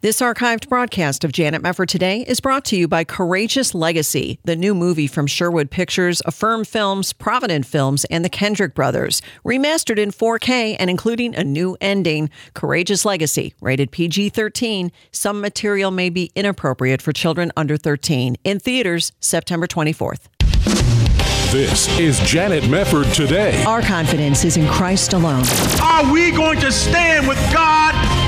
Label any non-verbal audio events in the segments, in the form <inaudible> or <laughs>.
This archived broadcast of Janet Mefford Today is brought to you by Courageous Legacy, the new movie from Sherwood Pictures, Affirm Films, Provident Films, and the Kendrick Brothers. Remastered in 4K and including a new ending. Courageous Legacy, rated PG 13. Some material may be inappropriate for children under 13. In theaters, September 24th. This is Janet Mefford Today. Our confidence is in Christ alone. Are we going to stand with God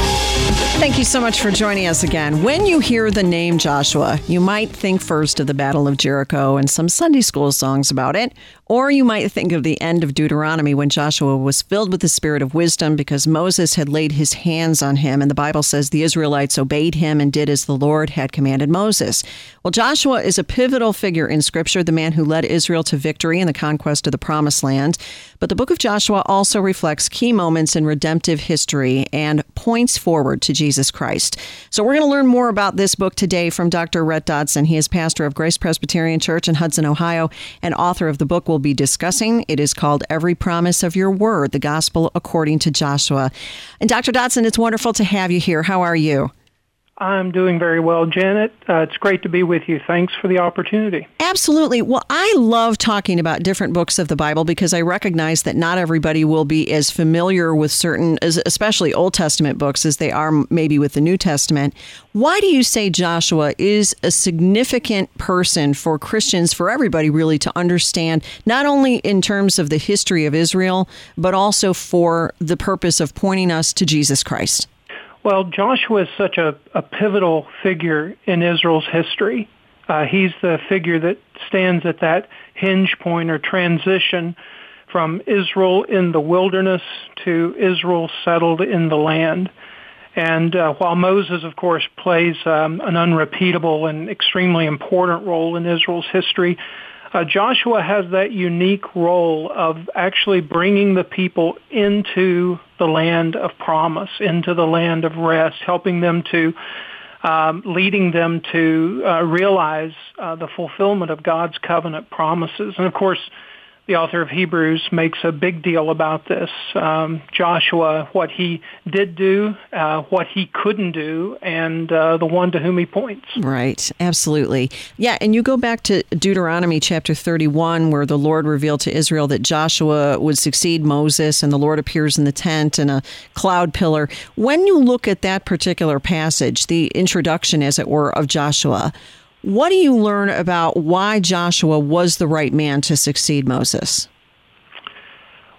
Thank you so much for joining us again. When you hear the name Joshua, you might think first of the Battle of Jericho and some Sunday school songs about it, or you might think of the end of Deuteronomy when Joshua was filled with the spirit of wisdom because Moses had laid his hands on him, and the Bible says the Israelites obeyed him and did as the Lord had commanded Moses. Well, Joshua is a pivotal figure in Scripture, the man who led Israel to victory in the conquest of the Promised Land. But the book of Joshua also reflects key moments in redemptive history and points forward to Jesus Christ. So we're going to learn more about this book today from Dr. Rhett Dodson. He is pastor of Grace Presbyterian Church in Hudson, Ohio, and author of the book we'll be discussing. It is called Every Promise of Your Word, the Gospel According to Joshua. And Dr. Dodson, it's wonderful to have you here. How are you? I'm doing very well, Janet. Uh, it's great to be with you. Thanks for the opportunity. Absolutely. Well, I love talking about different books of the Bible because I recognize that not everybody will be as familiar with certain, especially Old Testament books, as they are maybe with the New Testament. Why do you say Joshua is a significant person for Christians, for everybody really, to understand, not only in terms of the history of Israel, but also for the purpose of pointing us to Jesus Christ? Well, Joshua is such a, a pivotal figure in Israel's history. Uh, he's the figure that stands at that hinge point or transition from Israel in the wilderness to Israel settled in the land. And uh, while Moses, of course, plays um, an unrepeatable and extremely important role in Israel's history, uh, Joshua has that unique role of actually bringing the people into the land of promise, into the land of rest, helping them to, um, leading them to uh, realize uh, the fulfillment of God's covenant promises. And of course, the author of Hebrews makes a big deal about this. Um, Joshua, what he did do, uh, what he couldn't do, and uh, the one to whom he points. Right, absolutely. Yeah, and you go back to Deuteronomy chapter 31, where the Lord revealed to Israel that Joshua would succeed Moses, and the Lord appears in the tent in a cloud pillar. When you look at that particular passage, the introduction, as it were, of Joshua, what do you learn about why Joshua was the right man to succeed Moses?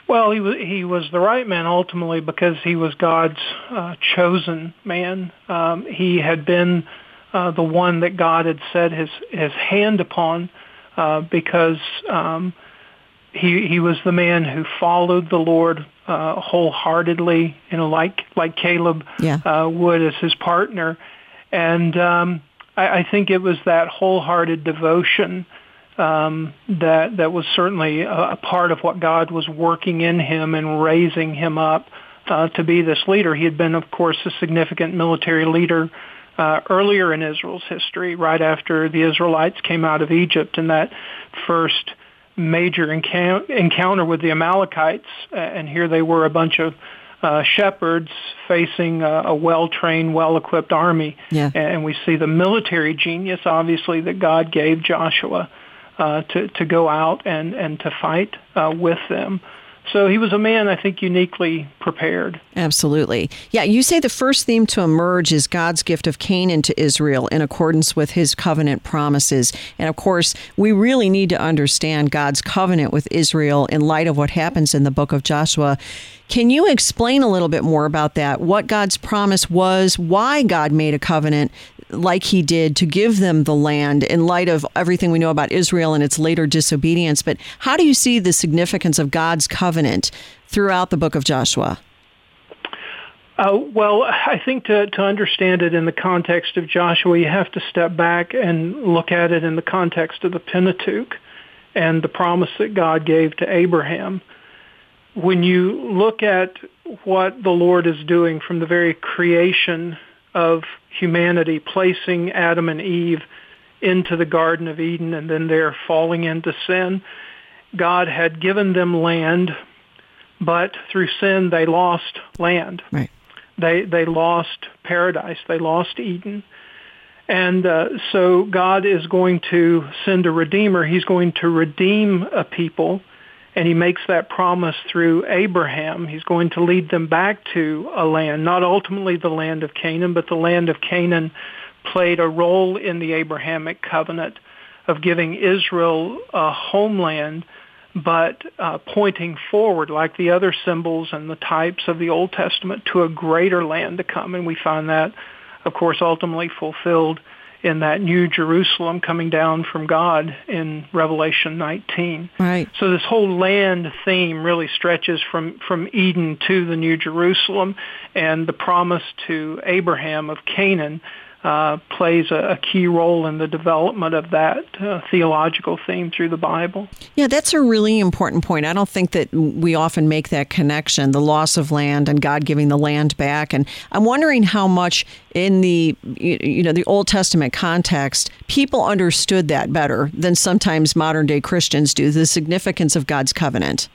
Well, he was he was the right man ultimately because he was God's uh, chosen man. Um, he had been uh, the one that God had set his his hand upon uh, because um, he he was the man who followed the Lord uh, wholeheartedly, you know, like like Caleb yeah. uh, would as his partner, and um, I, I think it was that wholehearted devotion um, that that was certainly a, a part of what God was working in him and raising him up uh, to be this leader. He had been, of course, a significant military leader uh, earlier in Israel's history, right after the Israelites came out of Egypt, and that first major encounter with the Amalekites. And here they were, a bunch of uh, shepherds facing a, a well-trained, well-equipped army. Yeah. And we see the military genius, obviously, that God gave Joshua uh, to, to go out and, and to fight uh, with them. So he was a man, I think, uniquely prepared. Absolutely. Yeah, you say the first theme to emerge is God's gift of Canaan to Israel in accordance with his covenant promises. And of course, we really need to understand God's covenant with Israel in light of what happens in the book of Joshua. Can you explain a little bit more about that? What God's promise was, why God made a covenant like he did to give them the land in light of everything we know about Israel and its later disobedience. But how do you see the significance of God's covenant throughout the book of Joshua? Uh, well, I think to, to understand it in the context of Joshua, you have to step back and look at it in the context of the Pentateuch and the promise that God gave to Abraham when you look at what the Lord is doing from the very creation of humanity, placing Adam and Eve into the Garden of Eden and then they're falling into sin. God had given them land, but through sin they lost land. Right. They they lost paradise. They lost Eden. And uh, so God is going to send a redeemer. He's going to redeem a people, and he makes that promise through Abraham. He's going to lead them back to a land, not ultimately the land of Canaan, but the land of Canaan played a role in the Abrahamic covenant of giving Israel a homeland, but uh, pointing forward, like the other symbols and the types of the Old Testament, to a greater land to come. And we find that, of course, ultimately fulfilled in that new Jerusalem coming down from God in Revelation 19. Right. So this whole land theme really stretches from, from Eden to the new Jerusalem and the promise to Abraham of Canaan uh, plays a, a, key role in the development of that uh, theological theme through the Bible. Yeah, that's a really important point. I don't think that we often make that connection the loss of land and God giving the land back. And I'm wondering how much in the you know the Old Testament context people understood that better than sometimes modern day Christians do the significance of God's covenant.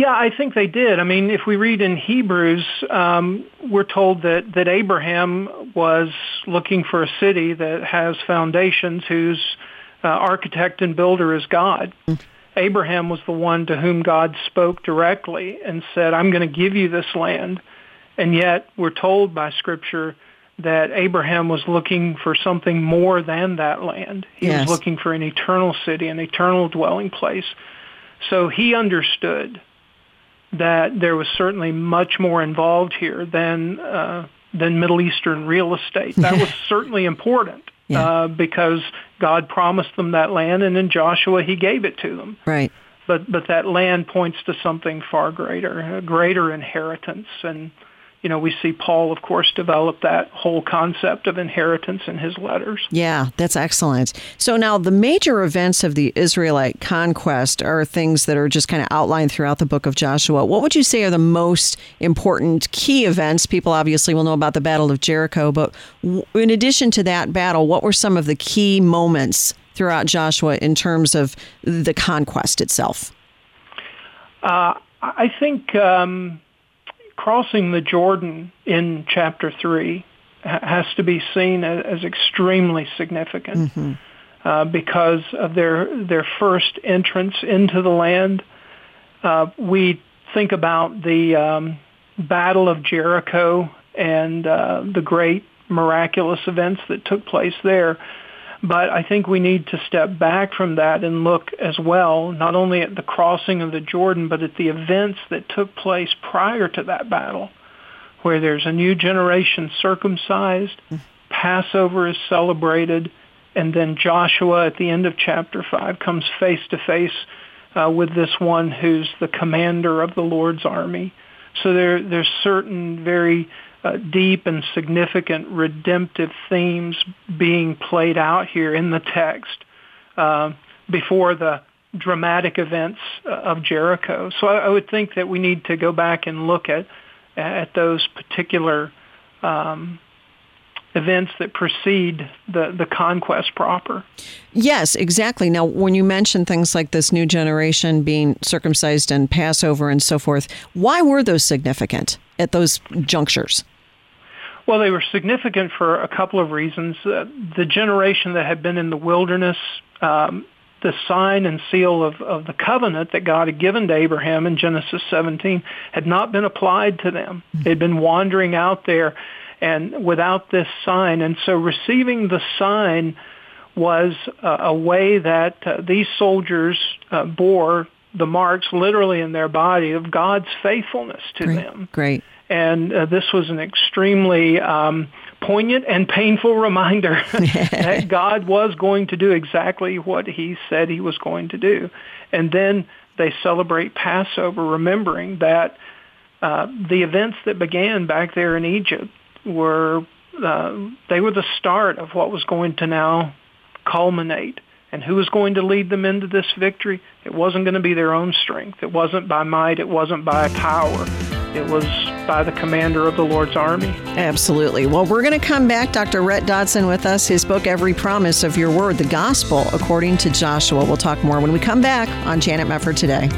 Yeah, I think they did. I mean, if we read in Hebrews, um, we're told that, that Abraham was looking for a city that has foundations whose uh, architect and builder is God. Abraham was the one to whom God spoke directly and said, I'm going to give you this land. And yet we're told by Scripture that Abraham was looking for something more than that land. He yes. was looking for an eternal city, an eternal dwelling place. So he understood that there was certainly much more involved here than uh, than Middle Eastern real estate. That was <laughs> certainly important yeah. uh, because God promised them that land, and in Joshua He gave it to them. Right. But but that land points to something far greater, a greater inheritance, and you know, we see Paul, of course, develop that whole concept of inheritance in his letters. Yeah, that's excellent. So now the major events of the Israelite conquest are things that are just kind of outlined throughout the book of Joshua. What would you say are the most important key events? People obviously will know about the Battle of Jericho, but in addition to that battle, what were some of the key moments throughout Joshua in terms of the conquest itself? Uh, I think. Um, crossing the Jordan in chapter 3 has to be seen as, extremely significant mm-hmm. uh, because of their their first entrance into the land. Uh, we think about the um, Battle of Jericho and uh, the great miraculous events that took place there. But I think we need to step back from that and look as well, not only at the crossing of the Jordan, but at the events that took place prior to that battle, where there's a new generation circumcised, Passover is celebrated, and then Joshua at the end of chapter 5 comes face to face uh, with this one who's the commander of the Lord's army. So there, there's certain very uh, deep and significant redemptive themes being played out here in the text uh, before the dramatic events uh, of Jericho. So I, I, would think that we need to go back and look at at those particular um, events that precede the, the conquest proper. Yes, exactly. Now, when you mention things like this new generation being circumcised and Passover and so forth, why were those significant at those junctures? Well, they were significant for a couple of reasons. Uh, the generation that had been in the wilderness, um, the sign and seal of, of the covenant that God had given to Abraham in Genesis 17 had not been applied to them. They'd been wandering out there and without this sign. And so receiving the sign was uh, a way that uh, these soldiers uh, bore the marks literally in their body of God's faithfulness to great, them. Great. And uh, this was an extremely um, poignant and painful reminder <laughs> that <laughs> God was going to do exactly what he said he was going to do. And then they celebrate Passover remembering that uh, the events that began back there in Egypt were, uh, they were the start of what was going to now culminate. And who was going to lead them into this victory? It wasn't going to be their own strength. It wasn't by might. It wasn't by power it was by the commander of the Lord's army. Absolutely. Well, we're going to come back. Dr. Rhett Dodson with us. His book, Every Promise of Your Word, the Gospel according to Joshua. We'll talk more when we come back on Janet Mefford today.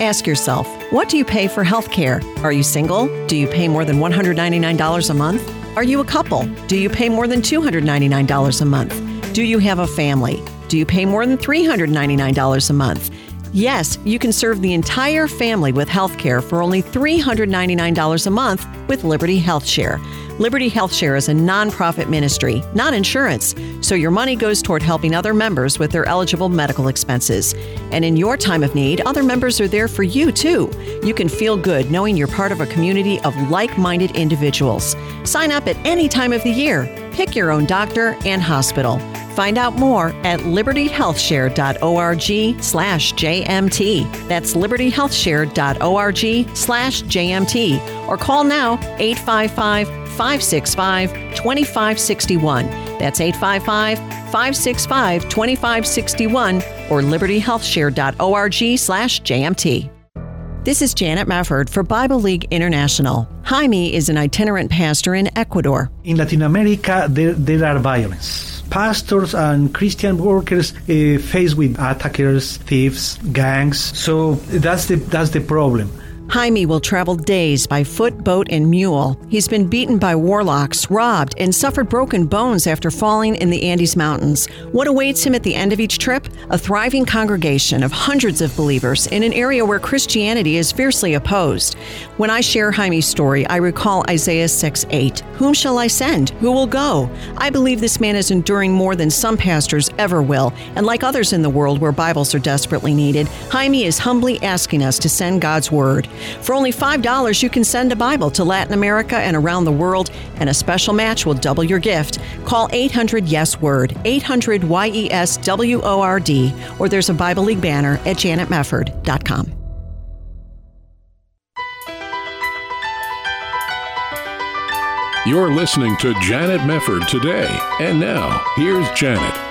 Ask yourself, what do you pay for health care? Are you single? Do you pay more than $199 a month? Are you a couple? Do you pay more than $299 a month? Do you have a family? Do you pay more than $399 a month? Yes, you can serve the entire family with health care for only $399 a month with Liberty Health Share. Liberty Health Share is a nonprofit ministry, not insurance, so your money goes toward helping other members with their eligible medical expenses. And in your time of need, other members are there for you too. You can feel good knowing you're part of a community of like minded individuals. Sign up at any time of the year. Pick your own doctor and hospital. Find out more at libertyhealthshare.org slash JMT. That's libertyhealthshare.org slash JMT. Or call now 855 565 2561. That's 855 565 2561 or libertyhealthshare.org slash JMT. This is Janet Mefford for Bible League International. Jaime is an itinerant pastor in Ecuador. In Latin America, there, there are violence. Pastors and Christian workers uh, with attackers, thieves, gangs. So that's the that's the problem. Jaime will travel days by foot, boat, and mule. He's been beaten by warlocks, robbed, and suffered broken bones after falling in the Andes Mountains. What awaits him at the end of each trip? A thriving congregation of hundreds of believers in an area where Christianity is fiercely opposed. When I share Jaime's story, I recall Isaiah 6 8. Whom shall I send? Who will go? I believe this man is enduring more than some pastors ever will, and like others in the world where Bibles are desperately needed, Jaime is humbly asking us to send God's Word. For only $5, you can send a Bible to Latin America and around the world, and a special match will double your gift. Call 800 Yes Word, 800 Y E S W O R D, or there's a Bible League banner at janetmefford.com. You're listening to Janet Mefford today. And now, here's Janet.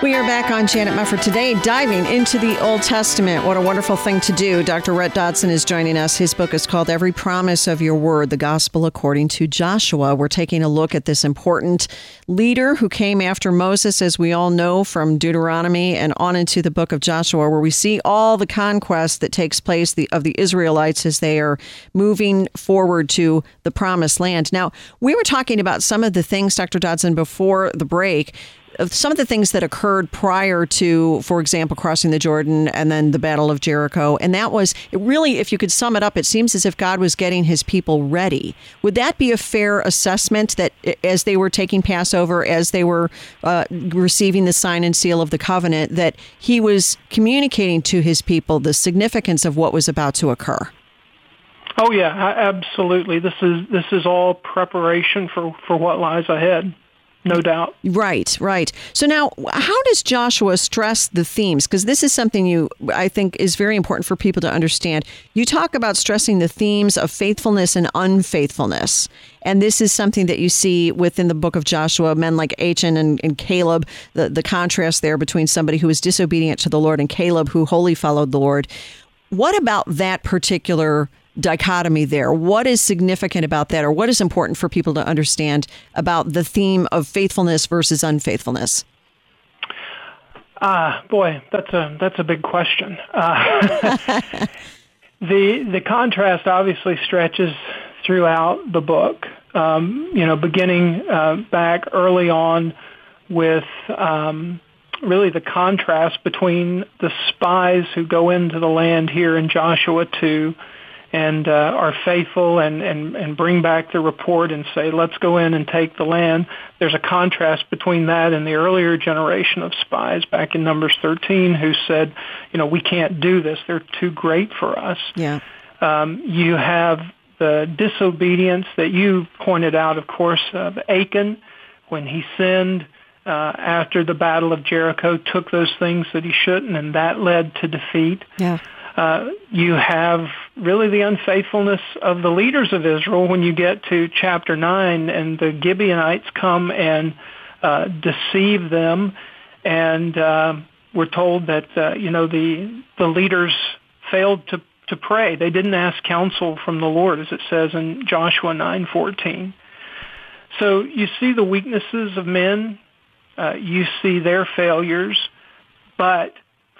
We are back on Janet Mefford today, diving into the Old Testament. What a wonderful thing to do. Dr. Rhett Dodson is joining us. His book is called Every Promise of Your Word, the Gospel According to Joshua. We're taking a look at this important leader who came after Moses, as we all know from Deuteronomy and on into the book of Joshua, where we see all the conquest that takes place of the Israelites as they are moving forward to the promised land. Now, we were talking about some of the things, Dr. Dodson, before the break some of the things that occurred prior to, for example, crossing the Jordan and then the Battle of Jericho. And that was really, if you could sum it up, it seems as if God was getting his people ready. Would that be a fair assessment that as they were taking Passover, as they were uh, receiving the sign and seal of the covenant, that he was communicating to his people the significance of what was about to occur? Oh yeah, absolutely. This is this is all preparation for for what lies ahead no doubt. Right, right. So now, how does Joshua stress the themes? Because this is something you, I think, is very important for people to understand. You talk about stressing the themes of faithfulness and unfaithfulness. And this is something that you see within the book of Joshua, men like Achan and, and Caleb, the, the contrast there between somebody who was disobedient to the Lord and Caleb who wholly followed the Lord. What about that particular dichotomy there. What is significant about that, or what is important for people to understand about the theme of faithfulness versus unfaithfulness? Ah, boy, that's a that's a big question. Uh, <laughs> the the contrast obviously stretches throughout the book. Um, you know, beginning uh, back early on with um, really the contrast between the spies who go into the land here in Joshua two and uh, are faithful and, and, and bring back the report and say, let's go in and take the land. There's a contrast between that and the earlier generation of spies back in Numbers 13 who said, you know, we can't do this. They're too great for us. Yeah. Um, you have the disobedience that you pointed out, of course, of Achan when he sinned. Uh, after the Battle of Jericho, took those things that he shouldn't, and that led to defeat. Yeah. Uh, you have really the unfaithfulness of the leaders of Israel when you get to chapter 9 and the Gibeonites come and uh, deceive them and uh, we're told that uh, you know the the leaders failed to to pray. They didn't ask counsel from the Lord, as it says in Joshua 9:14. So you see the weaknesses of men, uh, you see their failures, but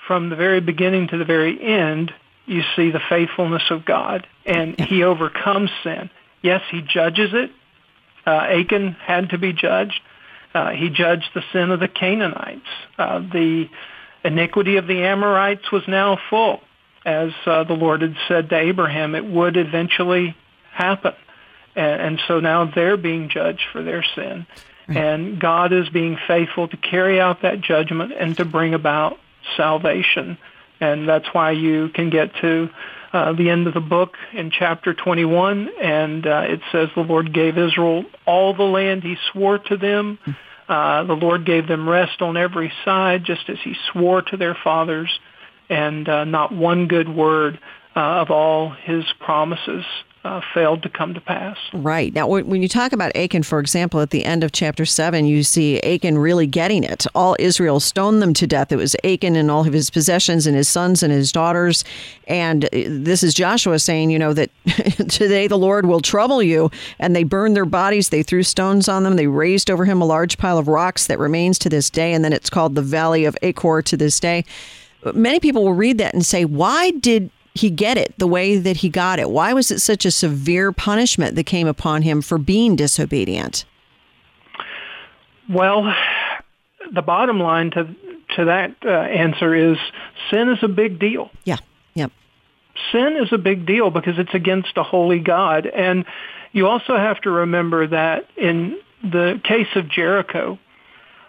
from the very beginning to the very end, you see the faithfulness of God, and He overcomes sin. Yes, He judges it. Uh, Achan had to be judged. Uh, he judged the sin of the Canaanites. Uh, the iniquity of the Amorites was now full, as uh, the Lord had said to Abraham, it would eventually happen. And, and so now they're being judged for their sin. And God is being faithful to carry out that judgment and to bring about salvation. And that's why you can get to uh, the end of the book in chapter 21, and uh, it says the Lord gave Israel all the land he swore to them. Uh, the Lord gave them rest on every side, just as he swore to their fathers, and uh, not one good word uh, of all his promises uh, failed to come to pass. Right. Now, when you talk about Achan, for example, at the end of chapter 7, you see Achan really getting it. All Israel stoned them to death. It was Achan and all of his possessions and his sons and his daughters. And uh, this is Joshua saying, you know, that <laughs> today the Lord will trouble you. And they burned their bodies. They threw stones on them. They raised over him a large pile of rocks that remains to this day. And then it's called the Valley of Achor to this day. Many people will read that and say, why did he get it the way that he got it? Why was it such a severe punishment that came upon him for being disobedient? Well, the bottom line to to that uh, answer is sin is a big deal. Yeah. Yep. Sin is a big deal because it's against a holy God, and you also have to remember that in the case of Jericho,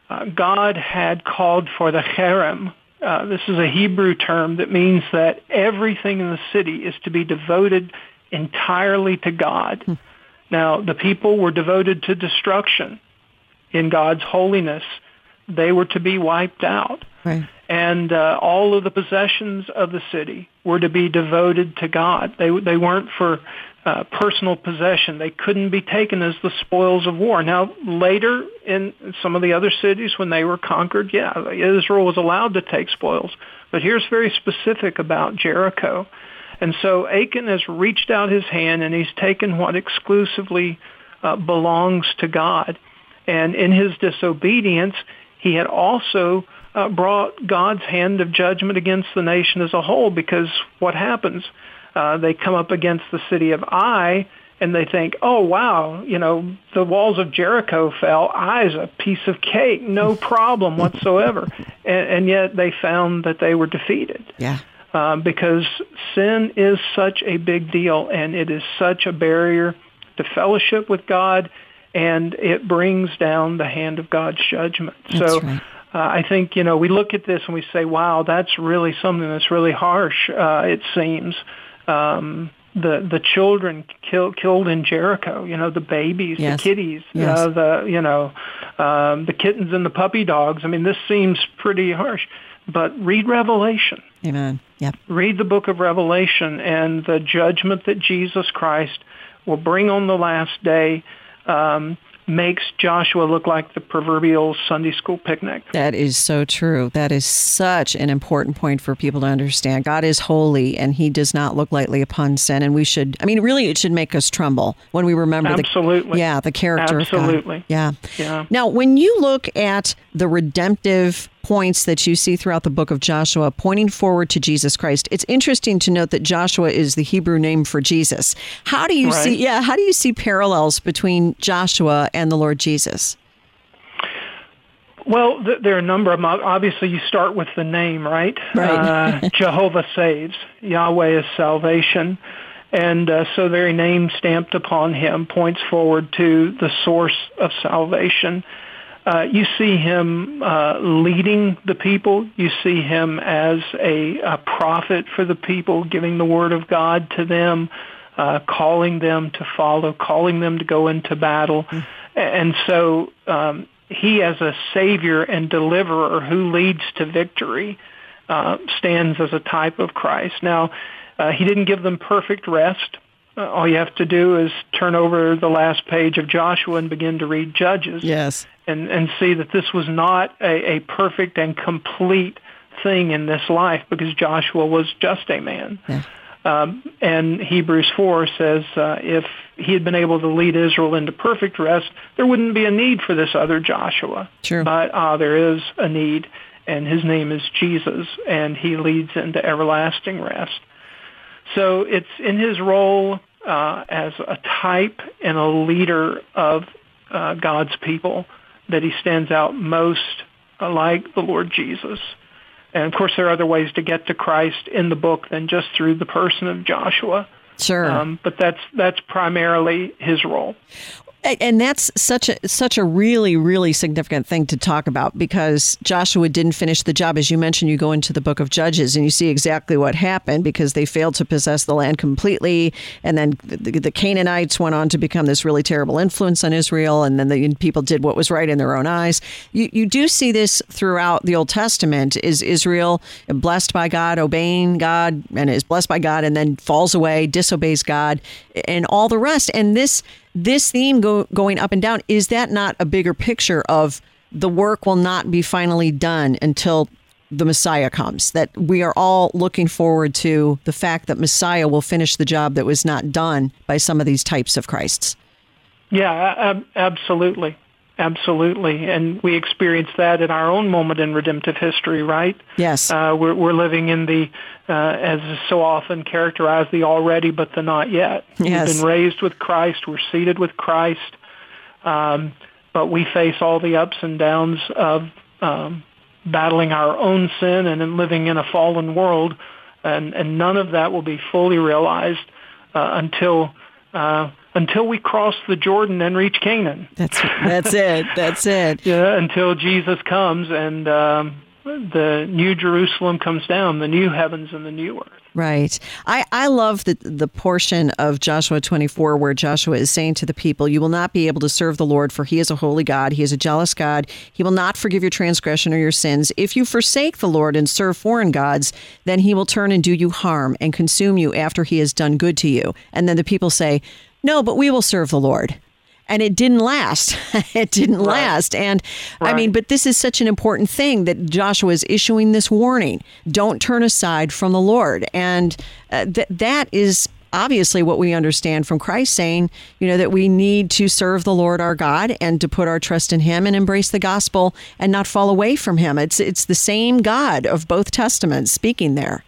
uh, God had called for the cherem, uh, this is a Hebrew term that means that everything in the city is to be devoted entirely to God. Hmm. Now, the people were devoted to destruction in God's holiness. They were to be wiped out. Right. And uh, all of the possessions of the city were to be devoted to God. They, they weren't for uh, personal possession. They couldn't be taken as the spoils of war. Now, later in some of the other cities when they were conquered, yeah, Israel was allowed to take spoils. But here's very specific about Jericho. And so Achan has reached out his hand and he's taken what exclusively uh, belongs to God. And in his disobedience, he had also uh, brought God's hand of judgment against the nation as a whole because what happens? Uh, they come up against the city of Ai and they think, oh wow, you know, the walls of Jericho fell. Ai's a piece of cake, no <laughs> problem whatsoever. and, and yet they found that they were defeated. Yeah. Uh, because sin is such a big deal and it is such a barrier to fellowship with God and it brings down the hand of God's judgment. That's so right. uh, I think, you know, we look at this and we say, wow, that's really something that's really harsh, uh, it seems um, the the children killed killed in Jericho. You know, the babies, yes. the kitties, yes. uh, the you know, um, the kittens and the puppy dogs. I mean, this seems pretty harsh. But read Revelation. Amen. Yep. Read the book of Revelation and the judgment that Jesus Christ will bring on the last day. Um, makes Joshua look like the proverbial Sunday school picnic. That is so true. That is such an important point for people to understand. God is holy and he does not look lightly upon sin and we should I mean really it should make us tremble when we remember Absolutely. the yeah, the character Absolutely. of God. Yeah. Yeah. Now, when you look at the redemptive points that you see throughout the book of Joshua pointing forward to Jesus Christ. It's interesting to note that Joshua is the Hebrew name for Jesus. How do you right. see yeah, how do you see parallels between Joshua and the Lord Jesus? Well, th- there are a number of them. Obviously, you start with the name, right? Right. uh, <laughs> Jehovah saves. Yahweh is salvation. And uh, so the very name stamped upon him points forward to the source of salvation. Uh, you see him uh, leading the people. You see him as a, a, prophet for the people, giving the word of God to them, uh, calling them to follow, calling them to go into battle. Mm. And so um, he, as a savior and deliverer who leads to victory, uh, stands as a type of Christ. Now, Uh, he didn't give them perfect rest. Uh, all you have to do is turn over the last page of Joshua and begin to read Judges. Yes. And, and see that this was not a, a perfect and complete thing in this life because Joshua was just a man. Yeah. Um, and Hebrews 4 says uh, if he had been able to lead Israel into perfect rest, there wouldn't be a need for this other Joshua. True. But uh, there is a need, and his name is Jesus, and he leads into everlasting rest. So it's in his role uh, as a type and a leader of uh, God's people that he stands out most like the Lord Jesus. And of course, there are other ways to get to Christ in the book than just through the person of Joshua. Sure. Um, but that's that's primarily his role. And that's such a such a really really significant thing to talk about because Joshua didn't finish the job. As you mentioned you go into the book of Judges and you see exactly what happened because they failed to possess the land completely. And then the, the Canaanites went on to become this really terrible influence on Israel. And then the people did what was right in their own eyes. You you do see this throughout the Old Testament. Is Israel blessed by God obeying God and is blessed by God and then falls away disobeys God and all the rest. And this this theme go, going up and down is that not a bigger picture of the work will not be finally done until the Messiah comes that we are all looking forward to the fact that Messiah will finish the job that was not done by some of these types of Christs. Yeah, ab- absolutely. Absolutely. And we experience that in our own moment in redemptive history, right? Yes. Uh, we're, we're living in the, uh, as is so often characterized, the already but the not yet. Yes. We've been raised with Christ. We're seated with Christ. Um, but we face all the ups and downs of um, battling our own sin and in living in a fallen world. And, and none of that will be fully realized uh, until uh, until we cross the Jordan and reach Canaan. That's that's it. That's it. <laughs> Yeah, until Jesus comes and um, the new Jerusalem comes down, the new heavens and the new earth. Right. I, I love the, the portion of Joshua 24 where Joshua is saying to the people, You will not be able to serve the Lord, for he is a holy God. He is a jealous God. He will not forgive your transgression or your sins. If you forsake the Lord and serve foreign gods, then he will turn and do you harm and consume you after he has done good to you. And then the people say, No, but we will serve the Lord and it didn't last. <laughs> it didn't right. last. And right. I mean, but this is such an important thing that Joshua is issuing this warning don't turn aside from the Lord. And uh, th- that is obviously what we understand from Christ saying, you know, that we need to serve the Lord our God and to put our trust in him and embrace the gospel and not fall away from him. It's it's the same God of both testaments speaking there.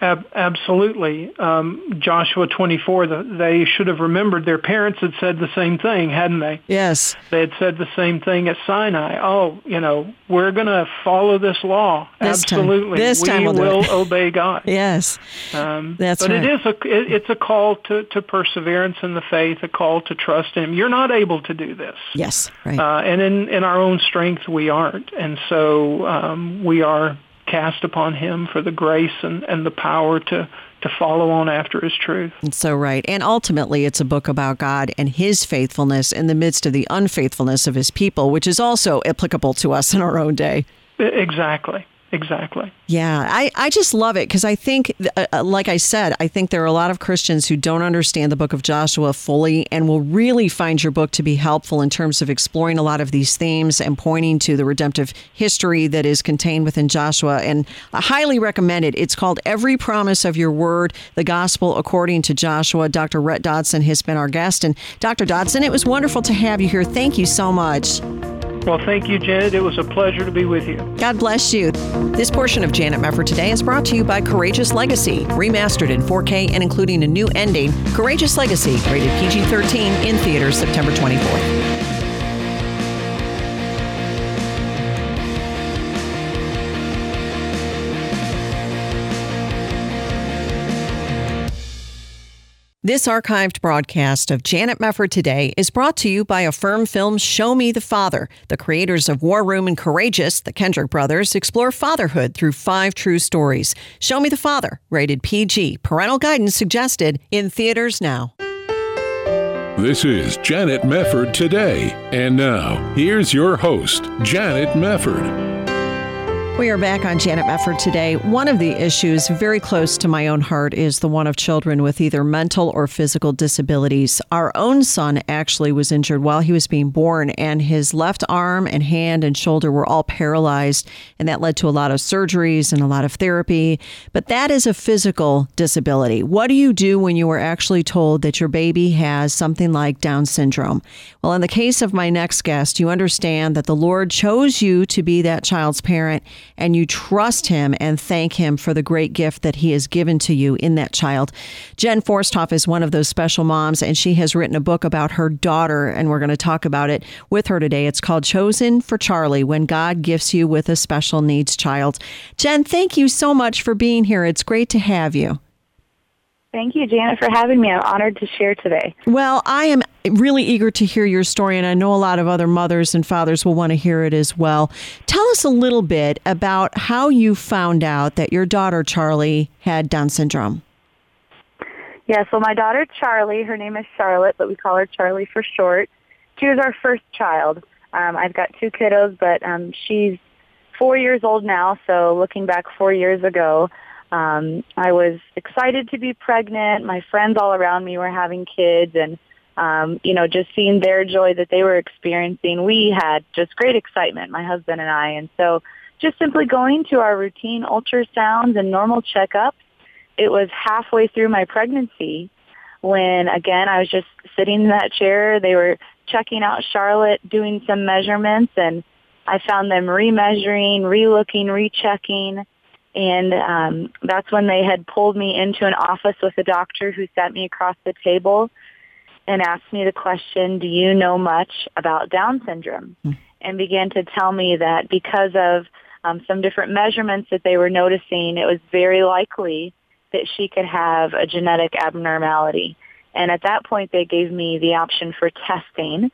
Ab- absolutely. Um, Joshua 24, the, they should have remembered their parents had said the same thing, hadn't they? Yes. They had said the same thing at Sinai. Oh, you know, we're going to follow this law. This absolutely. Time. This we time we'll will obey God. <laughs> yes. Um, That's but right. it is a, it, it's a call to, to perseverance in the faith, a call to trust in Him. You're not able to do this. Yes, right. Uh, and in, in our own strength, we aren't. And so um, we are cast upon him for the grace and, and the power to, to follow on after his truth. So right. And ultimately, it's a book about God and his faithfulness in the midst of the unfaithfulness of his people, which is also applicable to us in our own day. Exactly. Exactly. Yeah, I, I just love it because I think, uh, like I said, I think there are a lot of Christians who don't understand the book of Joshua fully and will really find your book to be helpful in terms of exploring a lot of these themes and pointing to the redemptive history that is contained within Joshua. And I highly recommend it. It's called Every Promise of Your Word, the Gospel According to Joshua. Dr. Rhett Dodson has been our guest. And Dr. Dodson, it was wonderful to have you here. Thank you so much. Well, thank you, Janet. It was a pleasure to be with you. God bless you. This portion of Janet Mefford Today is brought to you by Courageous Legacy, remastered in 4K and including a new ending. Courageous Legacy, rated PG 13, in theaters September 24th. This archived broadcast of Janet Mefford Today is brought to you by Affirm Films Show Me the Father. The creators of War Room and Courageous, the Kendrick brothers, explore fatherhood through five true stories. Show Me the Father, rated PG. Parental guidance suggested in theaters now. This is Janet Mefford Today. And now, here's your host, Janet Mefford. We are back on Janet Mefford today. One of the issues very close to my own heart is the one of children with either mental or physical disabilities. Our own son actually was injured while he was being born, and his left arm and hand and shoulder were all paralyzed, and that led to a lot of surgeries and a lot of therapy. But that is a physical disability. What do you do when you are actually told that your baby has something like Down syndrome? Well, in the case of my next guest, you understand that the Lord chose you to be that child's parent and you trust him and thank him for the great gift that he has given to you in that child. Jen Forsthoff is one of those special moms, and she has written a book about her daughter, and we're going to talk about it with her today. It's called Chosen for Charlie When God Gifts You with a Special Needs Child. Jen, thank you so much for being here. It's great to have you. Thank you, Janet, for having me. I'm honored to share today. Well, I am really eager to hear your story, and I know a lot of other mothers and fathers will want to hear it as well. Tell us a little bit about how you found out that your daughter, Charlie, had Down syndrome. Yeah, so my daughter, Charlie, her name is Charlotte, but we call her Charlie for short. She was our first child. Um, I've got two kiddos, but um, she's four years old now, so looking back four years ago, um, I was excited to be pregnant. My friends all around me were having kids and, um, you know, just seeing their joy that they were experiencing. We had just great excitement, my husband and I. And so just simply going to our routine ultrasounds and normal checkups, it was halfway through my pregnancy when, again, I was just sitting in that chair. They were checking out Charlotte, doing some measurements, and I found them remeasuring, relooking, rechecking and um, that's when they had pulled me into an office with a doctor who sat me across the table and asked me the question, do you know much about Down syndrome? Mm. And began to tell me that because of um, some different measurements that they were noticing, it was very likely that she could have a genetic abnormality. And at that point, they gave me the option for testing.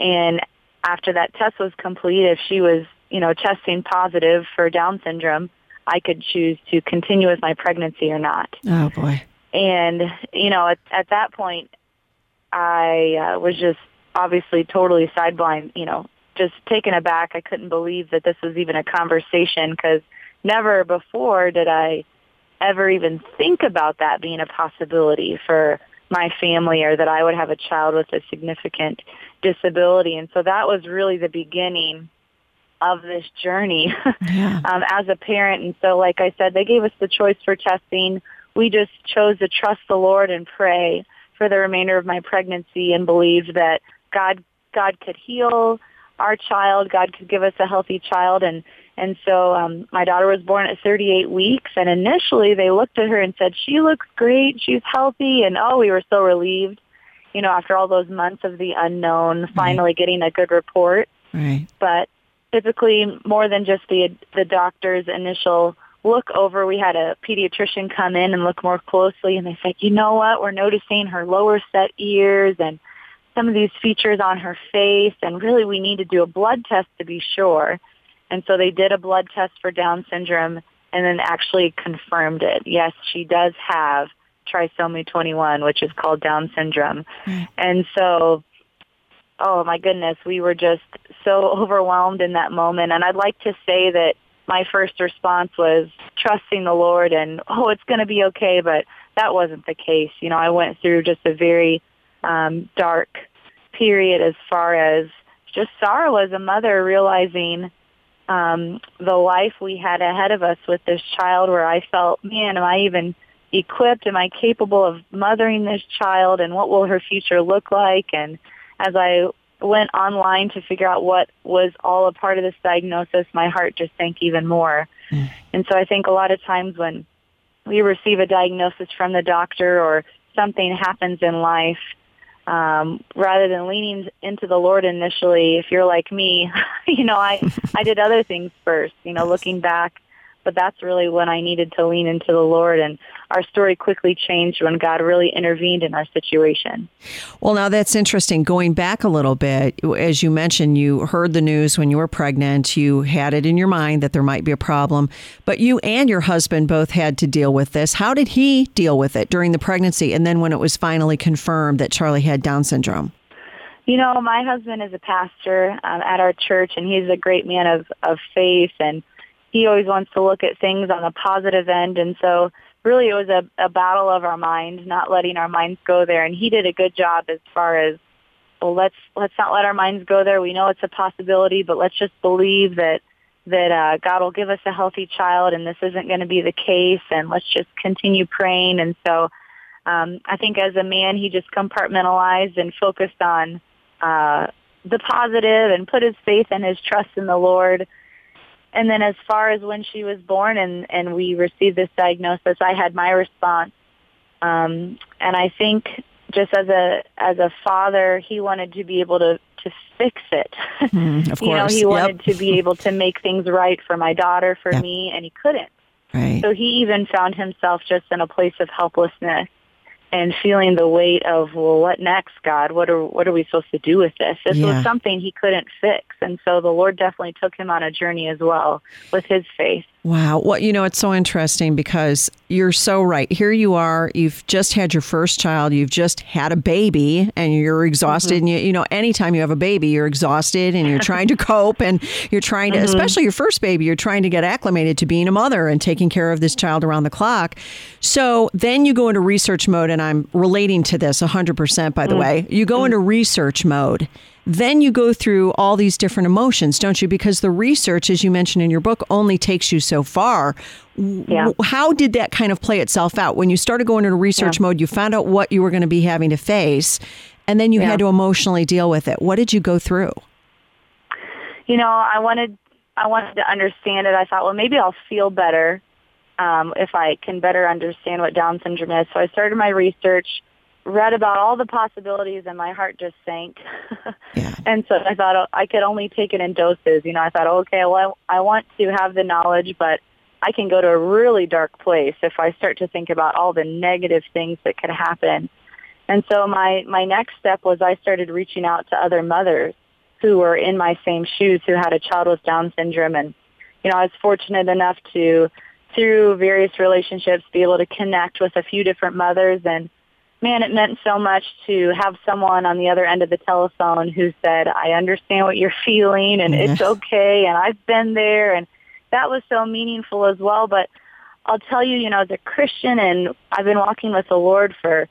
And after that test was complete, if she was, you know, testing positive for Down syndrome, I could choose to continue with my pregnancy or not. Oh boy. And, you know, at, at that point, I uh, was just obviously totally sideblind, you know, just taken aback. I couldn't believe that this was even a conversation because never before did I ever even think about that being a possibility for my family or that I would have a child with a significant disability. And so that was really the beginning of this journey <laughs> yeah. um, as a parent. And so, like I said, they gave us the choice for testing. We just chose to trust the Lord and pray for the remainder of my pregnancy and believe that God God could heal our child. God could give us a healthy child. And and so um, my daughter was born at 38 weeks. And initially, they looked at her and said, "She looks great. She's healthy." And oh, we were so relieved. You know, after all those months of the unknown, finally getting a good report. Right. But typically more than just the the doctor's initial look over. We had a pediatrician come in and look more closely, and they said, you know what, we're noticing her lower set ears and some of these features on her face, and really we need to do a blood test to be sure. And so they did a blood test for Down syndrome and then actually confirmed it. Yes, she does have trisomy 21, which is called Down syndrome. Mm. And so oh my goodness, we were just so <laughs> overwhelmed in that moment. And I'd like to say that my first response was trusting the Lord and, oh, it's going to be okay. But that wasn't the case. You know, I went through just a very um, dark period as far as just sorrow as a mother realizing um, the life we had ahead of us with this child where I felt, man, am I even equipped? Am I capable of mothering this child? And what will her future look like? And as I went online to figure out what was all a part of this diagnosis, my heart just sank even more. Mm. And so I think a lot of times when we receive a diagnosis from the doctor or something happens in life, um, rather than leaning into the Lord initially, if you're like me, <laughs> you know, I, <laughs> I did other things first, you know, looking back but that's really when I needed to lean into the Lord. And our story quickly changed when God really intervened in our situation. Well, now that's interesting. Going back a little bit, as you mentioned, you heard the news when you were pregnant. You had it in your mind that there might be a problem, but you and your husband both had to deal with this. How did he deal with it during the pregnancy and then when it was finally confirmed that Charlie had Down syndrome? You know, my husband is a pastor um, at our church, and he's a great man of, of faith and he always wants to look at things on the positive end. And so really it was a, a battle of our mind, not letting our minds go there. And he did a good job as far as, well, let's, let's not let our minds go there. We know it's a possibility, but let's just believe that, that uh, God will give us a healthy child and this isn't going to be the case. And let's just continue praying. And so um, I think as a man, he just compartmentalized and focused on uh, the positive and put his faith and his trust in the Lord and then as far as when she was born and and we received this diagnosis i had my response. Um and i think just as a as a father he wanted to be able to to fix it. <laughs> Mm, of course <laughs> you know he yep. wanted to be able to make things right for my daughter for Yep. me and he couldn't. Right. So he even found himself just in a place of helplessness and feeling the weight of, well, what next, God? What are what are we supposed to do with this? This Yeah. was something he couldn't fix, and so the Lord definitely took him on a journey as well with his faith. Wow. Well, you know, it's so interesting because you're so right. Here you are, you've just had your first child, you've just had a baby, and you're exhausted. Mm-hmm. And you, you know, anytime you have a baby, you're exhausted and you're trying to <laughs> cope and you're trying to, mm-hmm. especially your first baby, you're trying to get acclimated to being a mother and taking care of this child around the clock. So then you go into research mode, and I'm relating to this 100%, by the mm. way. You go mm. into research mode. Then you go through all these different emotions, don't you? Because the research, as you mentioned in your book, only takes you so far. Yeah. How did that kind of play itself out? When you started going into research mode, you found out what you were going to be having to face, and then you Yeah. had to emotionally deal with it. What did you go through? You know, I wanted I wanted to understand it. I thought, well, maybe I'll feel better um, if I can better understand what Down syndrome is. So I started my research, read about all the possibilities, and my heart just sank. Yeah. <laughs> And so I thought oh, I could only take it in doses. You know, I thought, okay, well, I, I want to have the knowledge, but I can go to a really dark place if I start to think about all the negative things that could happen. And so my, my next step was I started reaching out to other mothers who were in my same shoes who had a child with Down syndrome. And, you know, I was fortunate enough to, through various relationships, be able to connect with a few different mothers and man, it meant so much to have someone on the other end of the telephone who said, I understand what you're <laughs> feeling and it's okay and I've been there and that was so meaningful as well. But I'll tell you, you know, as a Christian and I've been walking with the Lord for,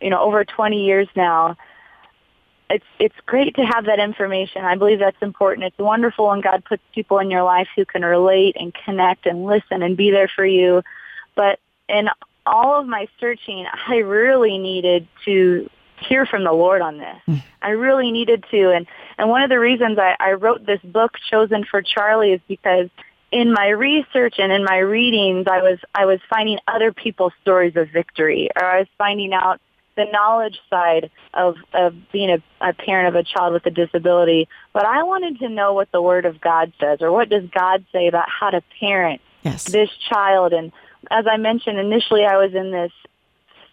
you know, over 20 years now, it's it's great to have that information. I believe that's important. It's wonderful when God puts people in your life who can relate and connect and listen and be there for you. But in all of my searching, I really needed to hear from the Lord on this. Mm. I really needed to. And, and one of the reasons I, I wrote this book, Chosen for Charlie, is because in my research and in my readings, I was, I was finding other people's stories of victory, or I was finding out the knowledge side of, of being a, a parent of a child with a disability. But I wanted to know what the Word of God says, or what does God say about how to parent Yes. this child. And as I mentioned initially, I was in this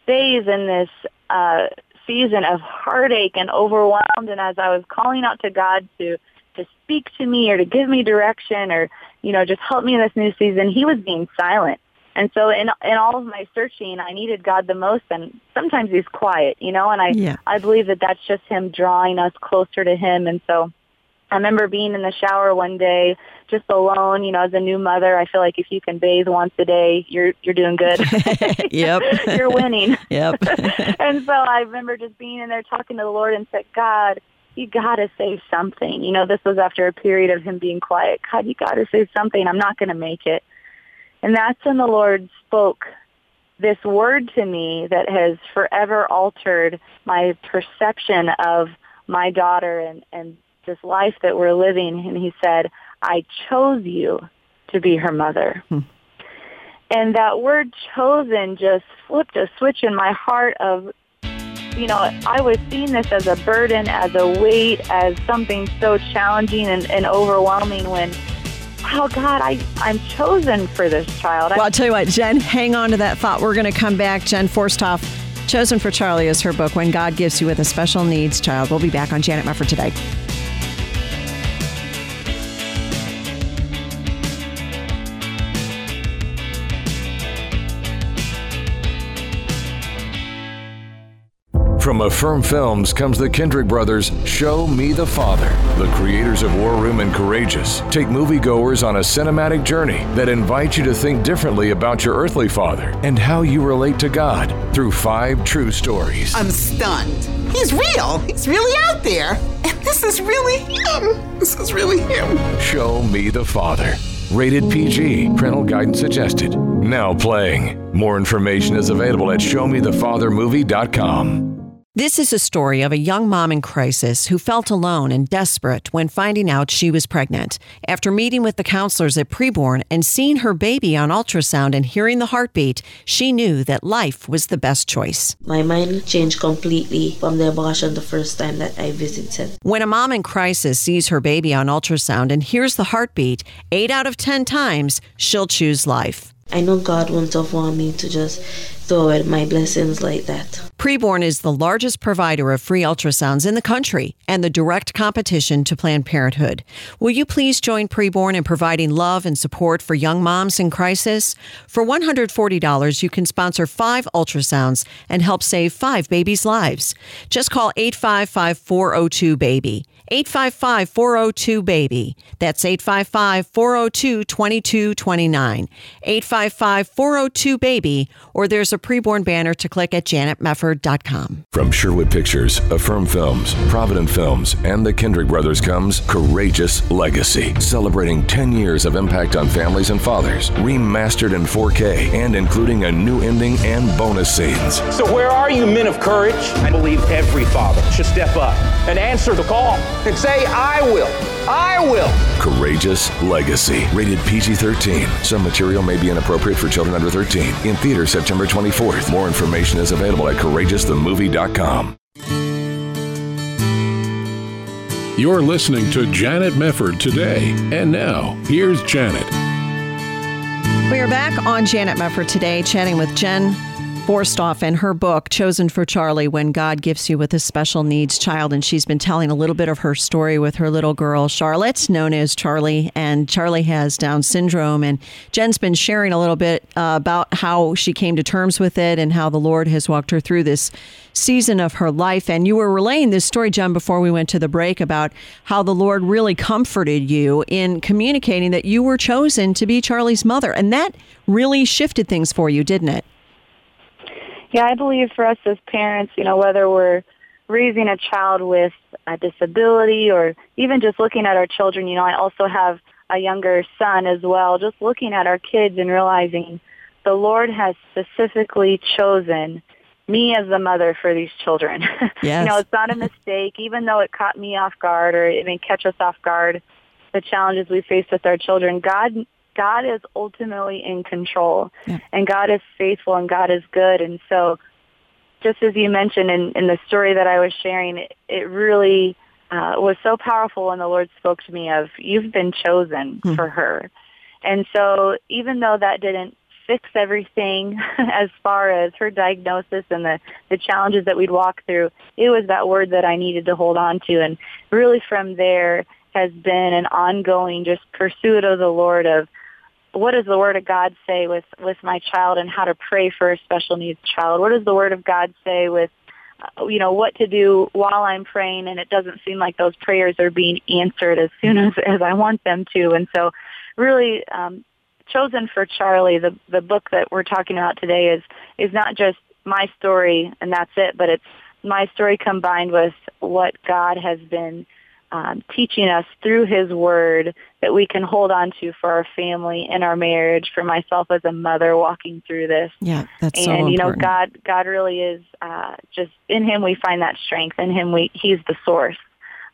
phase in this uh, season of heartache and overwhelmed. And as I was calling out to God to to speak to me or to give me direction or you know just help me in this new season, He was being silent. And so in in all of my searching, I needed God the most, and sometimes He's quiet, you know. And I Yeah. I believe that that's just Him drawing us closer to Him. And so I remember being in the shower one day, just alone. You know, as a new mother, I feel like if you can bathe once a day, you're you're doing good. <laughs> Yep. <laughs> you're winning. <laughs> Yep. and so I remember just being in there talking to the Lord and said, God, you got to say something. You know, this was after a period of him being quiet. God, you got to say something. I'm not going to make it. And that's when the Lord spoke this word to me that has forever altered my perception of my daughter and, and this life that we're living. And he said, I chose you to be her mother. Hmm. And that word chosen just flipped a switch in my heart of, you know, I was seeing this as a burden, as a weight, as something so challenging and, and overwhelming when, oh God, I, I'm chosen for this child. Well, I'll tell you what, Jen, hang on to that thought. We're going to come back. Jen Forstoff, Chosen for Charlie is her book, When God Gifts You with a Special Needs Child. We'll be back on Janet Mefford today. From Affirm Films comes the Kendrick brothers' Show Me the Father. The creators of War Room and Courageous take moviegoers on a cinematic journey that invites you to think differently about your earthly father and how you relate to God through five true stories. I'm stunned. He's real. He's really out there. And this is really him. This is really him. Show Me the Father. Rated PG. Parental guidance suggested. Now playing. More information is available at ShowMeTheFatherMovie.com. This is a story of a young mom in crisis who felt alone and desperate when finding out she was pregnant. After meeting with the counselors at Preborn and seeing her baby on ultrasound and hearing the heartbeat, she knew that life was the best choice. My mind changed completely from the abortion the first time that I visited. When a mom in crisis sees her baby on ultrasound and hears the heartbeat, eight out of 10 times, she'll choose life. I know God wouldn't have wanted me to just throw away my blessings like that. Preborn is the largest provider of free ultrasounds in the country and the direct competition to Planned Parenthood. Will you please join Preborn in providing love and support for young moms in crisis? For $140, you can sponsor five ultrasounds and help save five babies' lives. Just call 855 402 BABY. 855 402 BABY. That's 855 402 2229. 855 402 BABY, or there's a Preborn banner to click at janetmefford.com. From Sherwood Pictures, Affirm Films, Provident Films, and the Kendrick Brothers comes Courageous Legacy, celebrating 10 years of impact on families and fathers, remastered in 4K and including a new ending and bonus scenes. So, where are you, men of courage? I believe every father should step up and answer the call and say, I will. I will. Courageous Legacy, rated PG 13. Some material may be inappropriate for children under 13. In theaters September 24th. More information is available at CourageousTheMovie.com. You're listening to Janet Mefford today. And now, here's Janet. We are back on Janet Mefford today, chatting with Jen Forstoff and her book, Chosen for Charlie When God Gifts You with a Special Needs Child. And she's been telling a little bit of her story with her little girl, Charlotte, known as Charlie. And Charlie has Down syndrome. And Jen's been sharing a little bit uh, about how she came to terms with it and how the Lord has walked her through this season of her life. And you were relaying this story, Jen, before we went to the break about how the Lord really comforted you in communicating that you were chosen to be Charlie's mother. And that really shifted things for you, didn't it? Yeah, I believe for us as parents, you know, whether we're raising a child with a disability or even just looking at our children, you know, I also have a younger son as well, just looking at our kids and realizing the Lord has specifically chosen me as the mother for these children. Yes. <laughs> you know, it's not a mistake, even though it caught me off guard or it may catch us off guard, the challenges we face with our children. God God is ultimately in control yeah. and God is faithful and God is good. And so just as you mentioned in, in the story that I was sharing, it, it really uh, was so powerful when the Lord spoke to me of, you've been chosen hmm. for her. And so even though that didn't fix everything <laughs> as far as her diagnosis and the, the challenges that we'd walk through, it was that word that I needed to hold on to. And really from there has been an ongoing just pursuit of the Lord of what does the Word of God say with, with my child and how to pray for a special needs child? What does the Word of God say with, uh, you know, what to do while I'm praying and it doesn't seem like those prayers are being answered as soon as, as I want them to. And so really, um, Chosen for Charlie, the, the book that we're talking about today is, is not just my story and that's it, but it's my story combined with what God has been um, teaching us through His Word that we can hold on to for our family and our marriage. For myself as a mother walking through this, yeah, that's and so you know. God, God really is uh, just in Him. We find that strength in Him. We He's the source.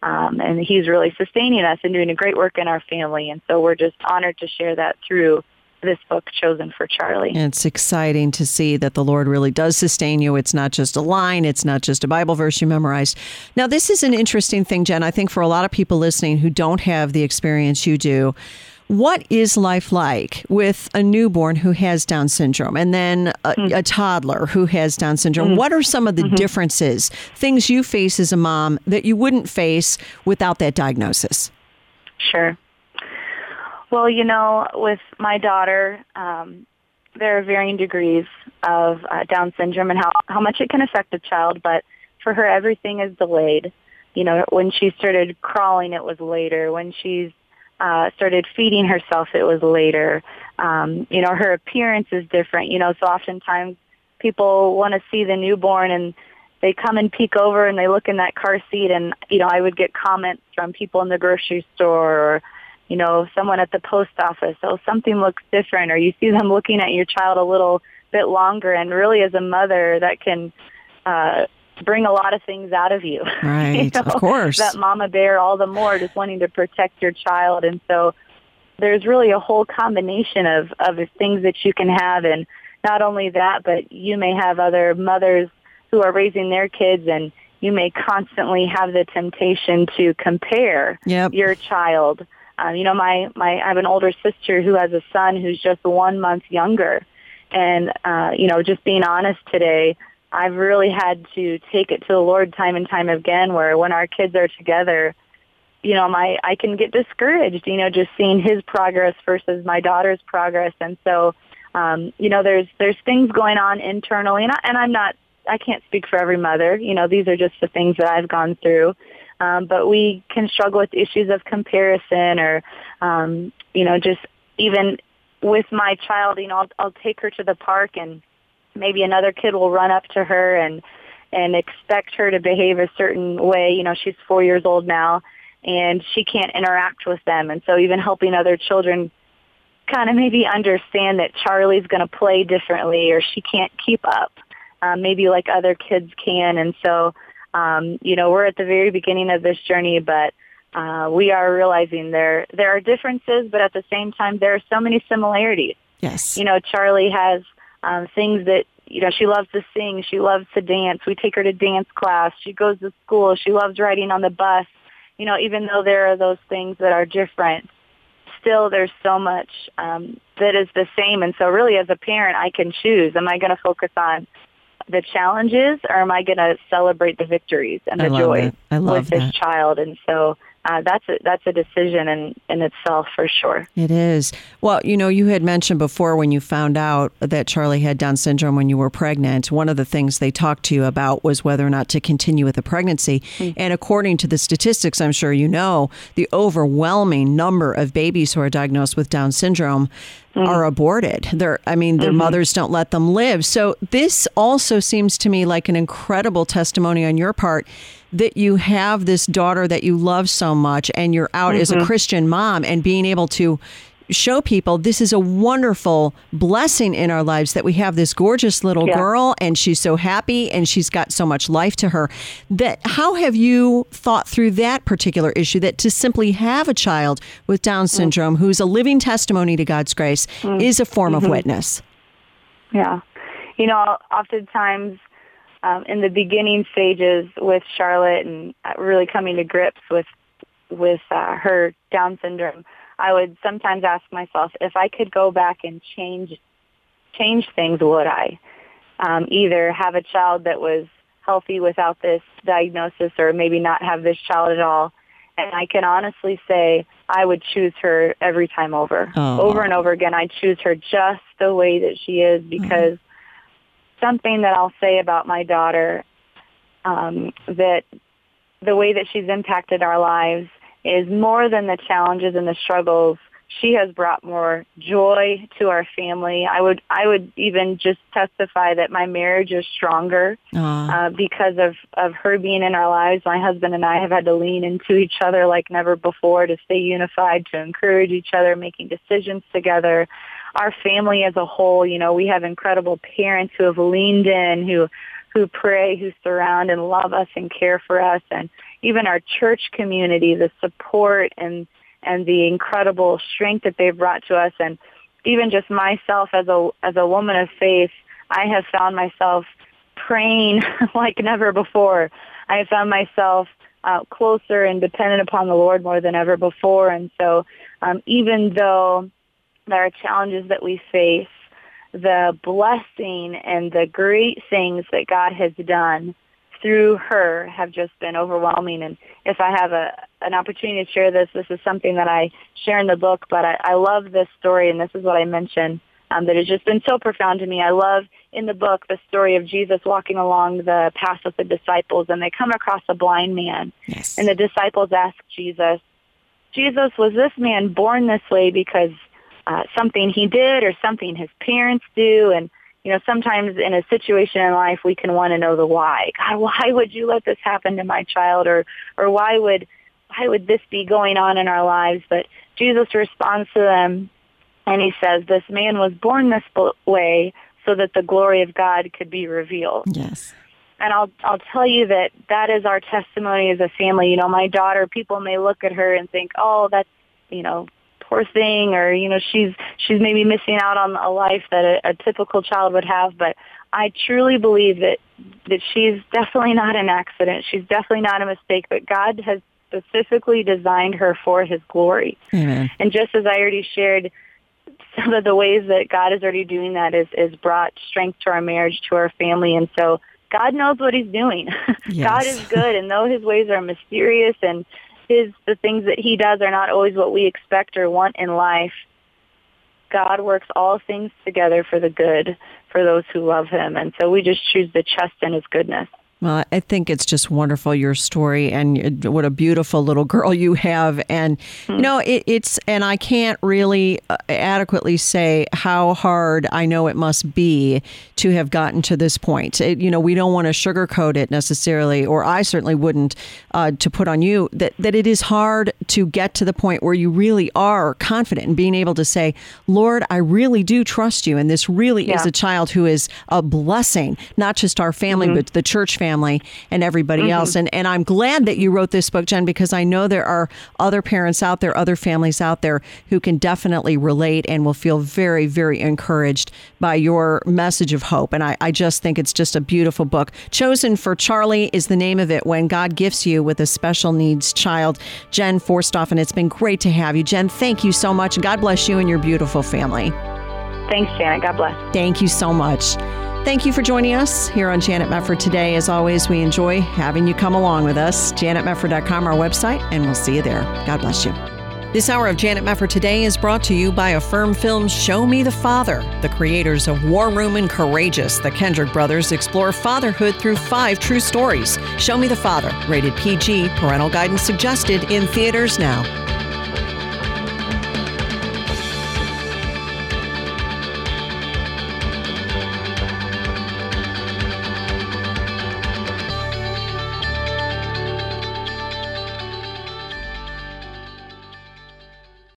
Um, and he's really sustaining us and doing a great work in our family. And so we're just honored to share that through this book chosen for Charlie. And it's exciting to see that the Lord really does sustain you. It's not just a line, it's not just a Bible verse you memorized. Now, this is an interesting thing, Jen. I think for a lot of people listening who don't have the experience you do, what is life like with a newborn who has Down syndrome and then a, mm. a toddler who has Down syndrome? Mm. What are some of the mm-hmm. differences, things you face as a mom that you wouldn't face without that diagnosis? Sure. Well, you know, with my daughter, um, there are varying degrees of uh, Down syndrome and how, how much it can affect a child. But for her, everything is delayed. You know, when she started crawling, it was later. When she's uh, started feeding herself, it was later. Um, you know, her appearance is different. You know, so oftentimes people want to see the newborn and they come and peek over and they look in that car seat and you know I would get comments from people in the grocery store or you know someone at the post office oh something looks different or you see them looking at your child a little bit longer and really as a mother that can uh bring a lot of things out of you. <laughs> Right, you know, of course. That mama bear all the more just wanting to protect your child. And so there's really a whole combination of, of things that you can have. And not only that, but you may have other mothers who are raising their kids and you may constantly have the temptation to compare yep. your child. Um, you know, my, my, I have an older sister who has a son who's just one month younger. And, uh, you know, just being honest today, I've really had to take it to the Lord time and time again where when our kids are together, you know, my I can get discouraged, you know, just seeing his progress versus my daughter's progress. And so um, you know, there's there's things going on internally and I, and I'm not I can't speak for every mother. You know, these are just the things that I've gone through. Um, but we can struggle with issues of comparison or um, you know, just even with my child, you know, I'll, I'll take her to the park and maybe another kid will run up to her and and expect her to behave a certain way. You know, she's four years old now and she can't interact with them. And so even helping other children kind of maybe understand that Charlie's going to play differently or she can't keep up, um, maybe like other kids can. And so, um, you know, we're at the very beginning of this journey, but uh, we are realizing there there are differences, but at the same time, there are so many similarities. Yes. You know, Charlie has um, things that you know she loves to sing she loves to dance. We take her to dance class. She goes to school. She loves riding on the bus. You know even though there are those things that are different still there's so much um, that is the same. And so really as a parent i can choose am i going to focus on the challenges or am i going to celebrate the victories and the joy with this child and so uh, that's a, that's a decision in, in itself for sure. It is. Well, you know, you had mentioned before when you found out that Charlie had Down syndrome when you were pregnant, one of the things they talked to you about was whether or not to continue with the pregnancy. Mm. And according to the statistics, I'm sure you know, the overwhelming number of babies who are diagnosed with Down syndrome mm. are aborted. They're, I mean, their mm-hmm. mothers don't let them live. So this also seems to me like an incredible testimony on your part that you have this daughter that you love so much and you're out mm-hmm. as a mm-hmm. Christian mom and being able to show people this is a wonderful blessing in our lives that we have this gorgeous little yeah. girl and she's so happy and she's got so much life to her that how have you thought through that particular issue that to simply have a child with down mm. syndrome mm. who's a living testimony to God's grace mm. is a form mm-hmm. of witness yeah you know oftentimes um, in the beginning stages with Charlotte and uh, really coming to grips with with uh, her Down syndrome, I would sometimes ask myself if I could go back and change change things, would I? Um, either have a child that was healthy without this diagnosis, or maybe not have this child at all. And I can honestly say I would choose her every time over, oh. over and over again. I choose her just the way that she is because. Mm-hmm something that I'll say about my daughter um, that the way that she's impacted our lives is more than the challenges and the struggles. She has brought more joy to our family. I would I would even just testify that my marriage is stronger uh, because of of her being in our lives. My husband and I have had to lean into each other like never before to stay unified, to encourage each other, making decisions together our family as a whole, you know, we have incredible parents who have leaned in, who who pray, who surround and love us and care for us, and even our church community, the support and and the incredible strength that they've brought to us, and even just myself as a as a woman of faith, I have found myself praying <laughs> like never before. I have found myself uh, closer and dependent upon the Lord more than ever before, and so um, even though there are challenges that we face, the blessing and the great things that God has done through her have just been overwhelming. And if I have a an opportunity to share this, this is something that I share in the book. But I, I love this story, and this is what I mentioned um, that has just been so profound to me. I love in the book the story of Jesus walking along the path with the disciples, and they come across a blind man. Yes. And the disciples ask Jesus, Jesus, was this man born this way because uh, something he did or something his parents do? And you know, sometimes in a situation in life, we can want to know the why. God, why would you let this happen to my child, or or why would why would this be going on in our lives? But Jesus responds to them, and he says, "This man was born this way so that the glory of God could be revealed." Yes. And I'll I'll tell you that that is our testimony as a family. You know, my daughter, people may look at her and think, "Oh, that's you know poor thing or you know she's she's maybe missing out on a life that a, a typical child would have but I truly believe that that she's definitely not an accident she's definitely not a mistake but God has specifically designed her for his glory Amen. and just as I already shared some of the ways that God is already doing that is is brought strength to our marriage to our family and so God knows what he's doing. <laughs> Yes. God is good and though his ways are mysterious and his the things that he does are not always what we expect or want in life. God works all things together for the good for those who love him. And so we just choose to trust in his goodness. Well, I think it's just wonderful your story and what a beautiful little girl you have, and you know it, it's and I can't really uh, adequately say how hard I know it must be to have gotten to this point. It, you know, we don't want to sugarcoat it necessarily, or I certainly wouldn't uh, to put on you that that it is hard to get to the point where you really are confident in being able to say, "Lord, I really do trust you," and this really is a child who is a blessing, not just our family, but the church family and everybody mm-hmm. else. And and I'm glad that you wrote this book, Jen, because I know there are other parents out there, other families out there who can definitely relate and will feel very, very encouraged by your message of hope. And I, I just think it's just a beautiful book. Chosen for Charlie is the name of it when God gifts you with a special needs child. Jen Forstoff, and it's been great to have you. Jen, thank you so much. God bless you and your beautiful family. Thanks, Janet. God bless. Thank you so much. Thank you for joining us here on Janet Mefford today. As always, we enjoy having you come along with us. JanetMefford.com, our website, and we'll see you there. God bless you. This hour of Janet Mefford today is brought to you by Affirm Films Show Me the Father. The creators of War Room and Courageous, the Kendrick brothers, explore fatherhood through five true stories. Show Me the Father, rated PG, parental guidance suggested in theaters now.